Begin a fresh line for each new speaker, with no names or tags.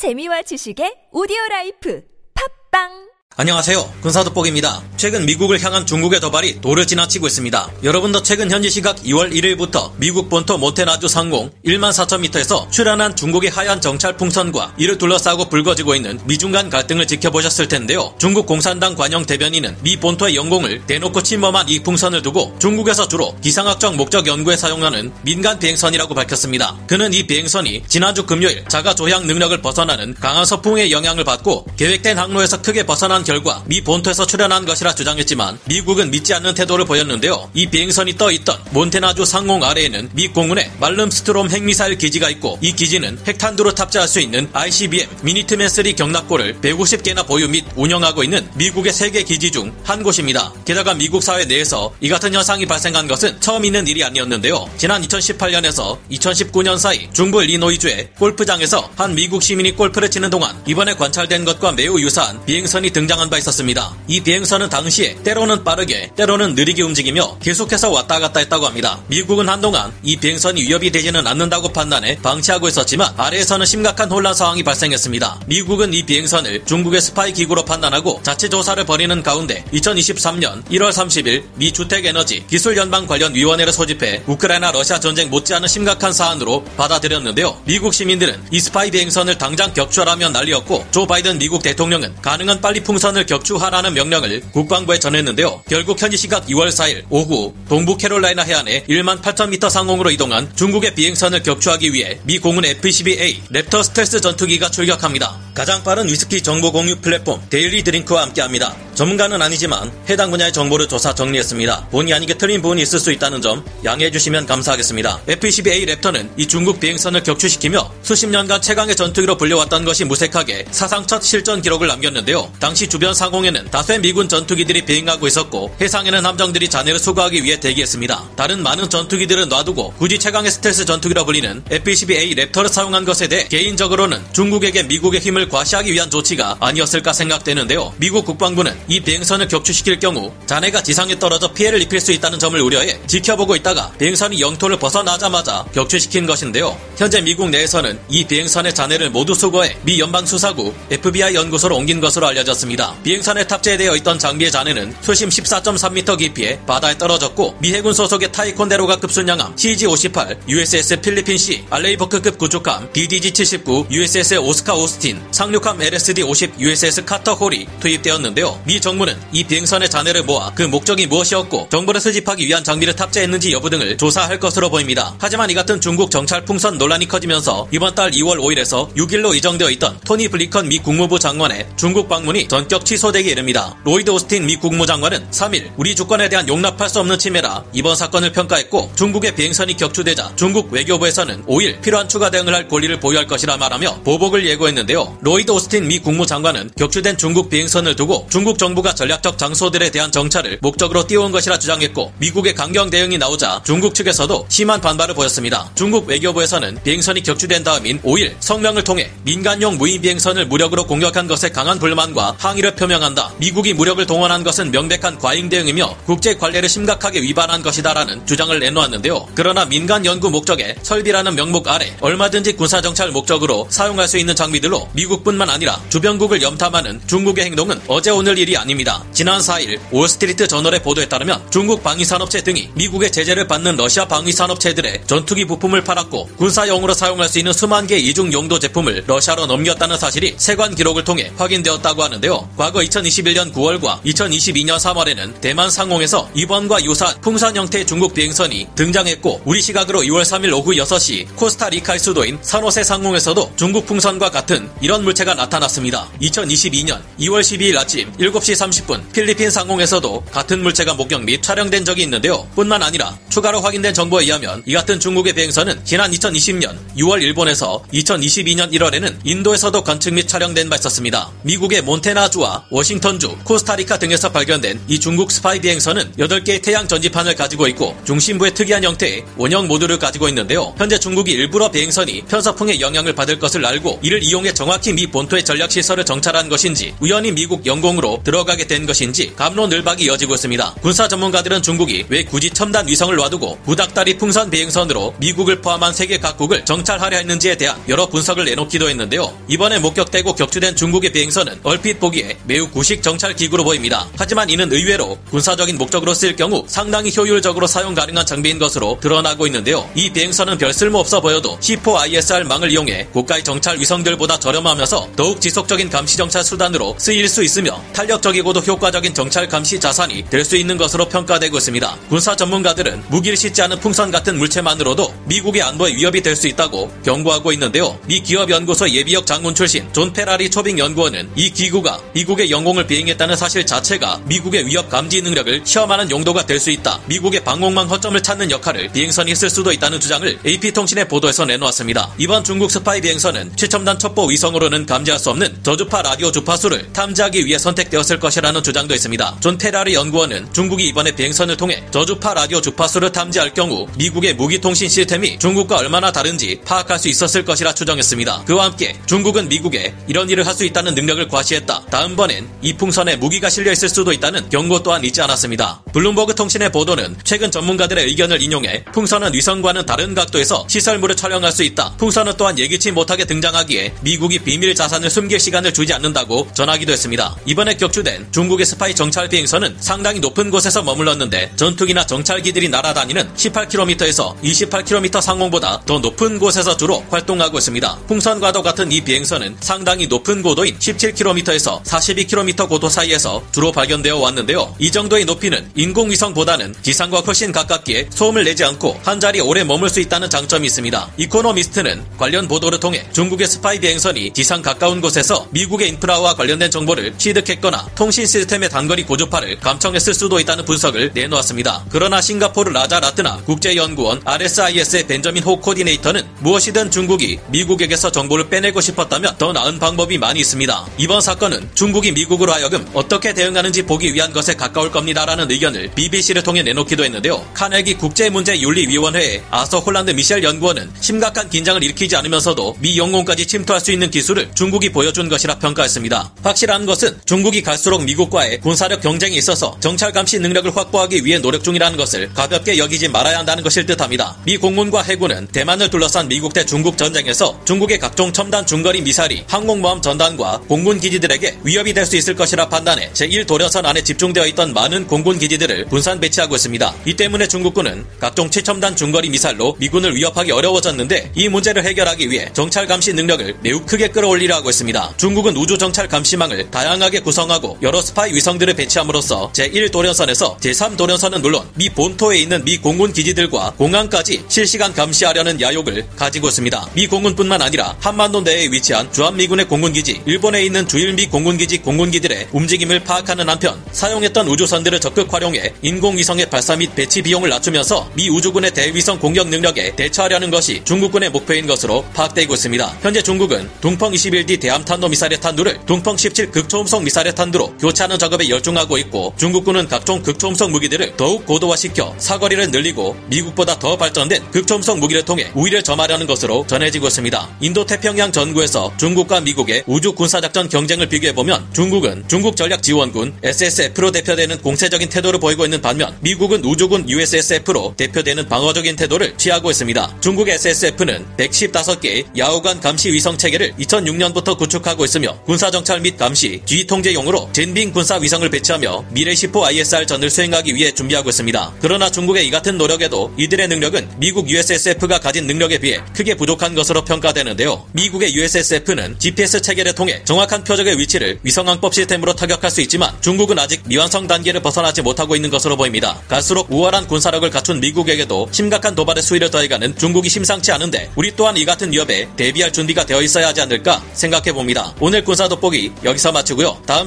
재미와 지식의 오디오 라이프. 팟빵
안녕하세요. 군사돋보기입니다. 최근 미국을 향한 중국의 도발이 도를 지나치고 있습니다. 여러분도 최근 현지 시각 2월 1일부터 미국 본토 몬태나주 상공 1만 4천미터에서 출현한 중국의 하얀 정찰 풍선과 이를 둘러싸고 불거지고 있는 미중 간 갈등을 지켜보셨을 텐데요. 중국 공산당 관영 대변인은 미 본토의 영공을 대놓고 침범한 이 풍선을 두고 중국에서 주로 기상학적 목적 연구에 사용하는 민간 비행선이라고 밝혔습니다. 그는 이 비행선이 지난주 금요일 자가 조향 능력을 벗어나는 강한 서풍의 영향을 받고 계획된 항로에서 크게 벗어난 결과 미 본토에서 출현한 것이라 주장했지만 미국은 믿지 않는 태도를 보였는데요. 이 비행선이 떠 있던 몬태나주 상공 아래에는 미 공군의 말름스트롬 핵미사일 기지가 있고 이 기지는 핵탄두로 탑재할 수 있는 ICBM 미니트맨 3 격납고를 150개나 보유 및 운영하고 있는 미국의 세 개 기지 중 한 곳입니다. 게다가 미국 사회 내에서 이 같은 현상이 발생한 것은 처음 있는 일이 아니었는데요. 지난 2018년에서 2019년 사이 중부 일리노이주의 골프장에서 한 미국 시민이 골프를 치는 동안 이번에 관찰된 것과 매우 유사한 비행선이 등장 등장한 바 있었습니다. 이 비행선은 당시에 때로는 빠르게 때로는 느리게 움직이며 계속해서 왔다 갔다 했다고 합니다. 미국은 한동안 이 비행선이 위협이 되지는 않는다고 판단해 방치하고 있었지만 아래에서는 심각한 혼란 상황이 발생했습니다. 미국은 이 비행선을 중국의 스파이 기구로 판단하고 자체 조사를 벌이는 가운데 2023년 1월 30일 미 주택에너지 기술연방 관련 위원회를 소집해 우크라이나 러시아 전쟁 못지않은 심각한 사안으로 받아들였는데요. 미국 시민들은 이 스파이 비행선을 당장 격추하라며 난리였고 조 바이든 미국 대통령은 가능한 빨리 풍선 풍선을 격추하라는 명령을 국방부에 전했는데요. 결국 현지 시각 2월 4일 오후 동부 캐롤라이나 해안에 1만 8천 미터 상공으로 이동한 중국의 비행선을 격추하기 위해 미 공군 F-22A 랩터 스텔스 전투기가 출격합니다. 가장 빠른 위스키 정보 공유 플랫폼 데일리 드링크와 함께합니다. 전문가는 아니지만 해당 분야의 정보를 조사 정리했습니다. 본의 아니게 틀린 부분이 있을 수 있다는 점 양해해 주시면 감사하겠습니다. F-22A 랩터는 이 중국 비행선을 격추시키며 수십 년간 최강의 전투기로 불려왔던 것이 무색하게 사상 첫 실전 기록을 남겼는데요. 당시 주변 상공에는 다수의 미군 전투기들이 비행하고 있었고 해상에는 함정들이 잔해를 수거하기 위해 대기했습니다. 다른 많은 전투기들은 놔두고 굳이 최강의 스텔스 전투기라 불리는 F-22A 랩터를 사용한 것에 대해 개인적으로는 중국에게 미국의 힘을 과시하기 위한 조치가 아니었을까 생각되는데요. 미국 국방부는 이 비행선을 격추시킬 경우 잔해가 지상에 떨어져 피해를 입힐 수 있다는 점을 우려해 지켜보고 있다가 비행선이 영토를 벗어나자마자 격추시킨 것인데요. 현재 미국 내에서는 이 비행선의 잔해를 모두 수거해 미 연방수사국 FBI 연구소로 옮긴 것으로 알려졌습니다. 비행선에 탑재되어 있던 장비의 잔해는 수심 14.3m 깊이에 바다에 떨어졌고 미 해군 소속의 타이콘데로가급 순양함 CG-58, USS 필리핀 시 알레이버크급 구축함 DDG-79, USS 오스카 오스틴, 상륙함 LSD-50, USS 카터 홀이 투입되었는데요. 미 정부는 이 비행선의 잔해를 모아 그 목적이 무엇이었고 정보를 수집하기 위한 장비를 탑재했는지 여부 등을 조사할 것으로 보입니다. 하지만 이 같은 중국 정찰 풍선 논란이 커지면서 이번 달 2월 5일에서 6일로 예정되어 있던 토니 블링컨 미 국무부 장관의 중국 방문이 전격 취소되기에 이릅니다. 로이드 오스틴 미 국무장관은 3일 우리 주권에 대한 용납할 수 없는 침해라 이번 사건을 평가했고 중국의 비행선이 격추되자 중국 외교부에서는 5일 필요한 추가 대응을 할 권리를 보유할 것이라 말하며 보복을 예고했는데요. 로이드 오스틴 미 국무장관은 격추된 중국 비행선을 두고 중국 정 정부가 전략적 장소들에 대한 정찰을 목적으로 띄운 것이라 주장했고 미국의 강경 대응이 나오자 중국 측에서도 심한 반발을 보였습니다. 중국 외교부에서는 비행선이 격추된 다음인 5일 성명을 통해 민간용 무인 비행선을 무력으로 공격한 것에 강한 불만과 항의를 표명한다. 미국이 무력을 동원한 것은 명백한 과잉 대응이며 국제 관례를 심각하게 위반한 것이다라는 주장을 내놓았는데요. 그러나 민간 연구 목적에 설비라는 명목 아래 얼마든지 군사 정찰 목적으로 사용할 수 있는 장비들로 미국뿐만 아니라 주변국을 염탐하는 중국의 행동은 어제 오늘 일이 아닙니다. 지난 4일 월스트리트 저널의 보도에 따르면 중국 방위산업체 등이 미국의 제재를 받는 러시아 방위산업체들의 전투기 부품을 팔았고 군사용으로 사용할 수 있는 수만 개 이중 용도 제품을 러시아로 넘겼다는 사실이 세관 기록을 통해 확인되었다고 하는데요. 과거 2021년 9월과 2022년 3월에는 대만 상공에서 이번과 유사한 풍선 형태의 중국 비행선이 등장했고 우리 시각으로 2월 3일 오후 6시 코스타리카의 수도인 산호세 상공에서도 중국 풍선과 같은 이런 물체가 나타났습니다. 2022년 2월 12일 아침 7시 7시 30분 필리핀 상공에서도 같은 물체가 목격 및 촬영된 적이 있는데요. 뿐만 아니라 추가로 확인된 정보에 의하면 이 같은 중국의 비행선은 지난 2020년 6월 일본에서 2022년 1월에는 인도에서도 관측 및 촬영된 바 있었습니다. 미국의 몬테나주와 워싱턴주, 코스타리카 등에서 발견된 이 중국 스파이 비행선은 8개의 태양 전지판을 가지고 있고 중심부의 특이한 형태의 원형 모듈을 가지고 있는데요. 현재 중국이 일부러 비행선이 편서풍의 영향을 받을 것을 알고 이를 이용해 정확히 미 본토의 전략 시설을 정찰한 것인지 우연히 미국 영공으로 들어가게 된 것인지 감론을박이 이어지고 있습니다. 군사 전문가들은 중국이 왜 굳이 첨단 위성을 놔두고 구닥다리 풍선 비행선으로 미국을 포함한 세계 각국을 정찰하려 했는지에 대한 여러 분석을 내놓기도 했는데요. 이번에 목격되고 격추된 중국의 비행선은 얼핏 보기에 매우 구식 정찰 기구로 보입니다. 하지만 이는 의외로 군사적인 목적으로 쓸 경우 상당히 효율적으로 사용 가능한 장비인 것으로 드러나고 있는데요. 이 비행선은 별 쓸모 없어 보여도 C4ISR 망을 이용해 고가의 정찰 위성들보다 저렴하면서 더욱 지속적인 감시 정찰 수단으로 쓰일 수 있으며 탄력 적이고도 효과적인 정찰 감시 자산이 될 수 있는 것으로 평가되고 있습니다. 군사 전문가들은 무기를 싣지 않은 풍선 같은 물체만으로도 미국의 안보에 위협이 될 수 있다고 경고하고 있는데요. 미 기업연구소 예비역 장군 출신 존 페라리 초빙 연구원은 이 기구가 미국의 영공을 비행했다는 사실 자체가 미국의 위협 감지 능력을 시험하는 용도가 될 수 있다. 미국의 방공망 허점을 찾는 역할을 비행선이 했을 수도 있다는 주장을 AP통신의 보도에서 내놓았습니다. 이번 중국 스파이 비행선은 최첨단 첩보 위성으로는 감지할 수 없는 저주파 라디오 주파수를 탐지하기 위해 선택되었을 것이라는 주장도 있습니다. 존 페라리 연구원은 중국이 이번에 비행선을 통해 저주파 라디오 주파수를 탐지할 경우 미국의 무기통신 시스템이 중국과 얼마나 다른지 파악할 수 있었을 것이라 추정했습니다. 그와 함께 중국은 미국에 이런 일을 할 수 있다는 능력을 과시했다. 다음번엔 이 풍선에 무기가 실려 있을 수도 있다는 경고 또한 잊지 않았습니다. 블룸버그 통신의 보도는 최근 전문가들의 의견을 인용해 풍선은 위성과는 다른 각도에서 시설물을 촬영할 수 있다. 풍선은 또한 예기치 못하게 등장하기에 미국이 비밀 자산을 숨길 시간을 주지 않는다고 전하기도 했습니다. 이번에 격추된 중국의 스파이 정찰 비행선은 상당히 높은 곳에서 머물렀는데 전투기나 정찰기들이 날아다니는 18km에서 28km 상공보다 더 높은 곳에서 주로 활동하고 있습니다. 풍선과도 같은 이 비행선은 상당히 높은 고도인 17km에서 42km 고도 사이에서 주로 발견되어 왔는데요. 이 정도의 높이는 인공위성보다는 지상과 훨씬 가깝기에 소음을 내지 않고 한 자리 오래 머물 수 있다는 장점이 있습니다. 이코노미스트는 관련 보도를 통해 중국의 스파이 비행선이 지상 가까운 곳에서 미국의 인프라와 관련된 정보를 취득했거나 통신 시스템의 단거리 고주파를 감청했을 수도 있다는 분석을 내놓았습니다. 그러나 싱가포르 라자라트남 국제연구원 RSIS의 벤저민 호 코디네이터는 무엇이든 중국이 미국에게서 정보를 빼내고 싶었다면 더 나은 방법이 많이 있습니다. 이번 사건은 중국이 미국으로 하여금 어떻게 대응하는지 보기 위한 것에 가까울 겁니다라는 의견을 BBC를 통해 내놓기도 했는데요. 카네기 국제문제윤리위원회의 아서 홀란드 미셸 연구원은 심각한 긴장을 일으키지 않으면서도 미 영공까지 침투할 수 있는 기술을 중국이 보여준 것이라 평가했습니다. 확실한 것은 중국이 갈수록 미국과의 군사력 경쟁에 있어서 정찰 감시 능력을 확보하기 위해 노력 중이라는 것을 가볍게 여기지 말아야 한다는 것일 듯합니다. 미 공군과 해군은 대만을 둘러싼 미국 대 중국 전쟁에서 중국의 각종 첨단 중거리 미사일이 항공모함 전단과 공군 기지들에게 위협이 될 수 있을 것이라 판단해 제1도련선 안에 집중되어 있던 많은 공군 기지들을 분산 배치하고 있습니다. 이 때문에 중국군은 각종 최첨단 중거리 미사일로 미군을 위협하기 어려워졌는데 이 문제를 해결하기 위해 정찰 감시 능력을 매우 크게 끌어올리려 하고 있습니다. 중국은 우주 정찰 감시망을 다양하게 구성하고 여러 스파이 위성들을 배치함으로써 제1도련선에서 제3도련선은 물론 미 본토에 있는 미 공군 기지들과 공항까지 실시간 감시하려는 야욕을 가지고 있습니다. 미 공군뿐만 아니라 한반도 내에 위치한 주한미군의 공군기지, 일본에 있는 주일미 공군기지 공군기들의 움직임을 파악하는 한편 사용했던 우주선들을 적극 활용해 인공위성의 발사 및 배치 비용을 낮추면서 미 우주군의 대위성 공격 능력에 대처하려는 것이 중국군의 목표인 것으로 파악되고 있습니다. 현재 중국은 동펑 21D 대함탄도 미사일의 탄두를 동펑 17 극초음속 미사일의 탄두로 교체하는 작업에 열중하고 있고 중국군은 각종 극초음속 무기들을 더욱 고도화시켜 사거리를 늘리고 미국보다 더 발전된 극초음속 무기를 통해 우위를 점하려는 것으로 전해지고 있습니다. 인도 태평양 전구에서 중국과 미국의 우주 군사작전 경쟁을 비교해보면 중국은 중국 전략 지원군 SSF로 대표되는 공세적인 태도를 보이고 있는 반면 미국은 우주군 USSF로 대표되는 방어적인 태도를 취하고 있습니다. 중국 SSF는 115개의 주야간 감시 위성 체계를 2006년부터 구축하고 있으며 군사정찰 및 감시, 지휘 통제용으로 젠빙 군사 위성을 배치하며 미래 10호 ISR 전을 수행하기 위해 준비하고 있습니다. 그러나 중국의 이 같은 노력에도 이들의 능력은 미국 USSF가 가진 능력에 비해 크게 부족한 것으로 평가되는데요. 미국의 USSF는 GPS 체계를 통해 정확한 표적의 위치를 위성항법 시스템으로 타격할 수 있지만 중국은 아직 미완성 단계를 벗어나지 못하고 있는 것으로 보입니다. 갈수록 우월한 군사력을 갖춘 미국에게도 심각한 도발의 수위를 더해가는 중국이 심상치 않은데 우리 또한 이 같은 위협에 대비할 준비가 되어 있어야 하지 않을까 생각해 봅니다. 오늘 군사 돋보기 여기서 마치고요. 다음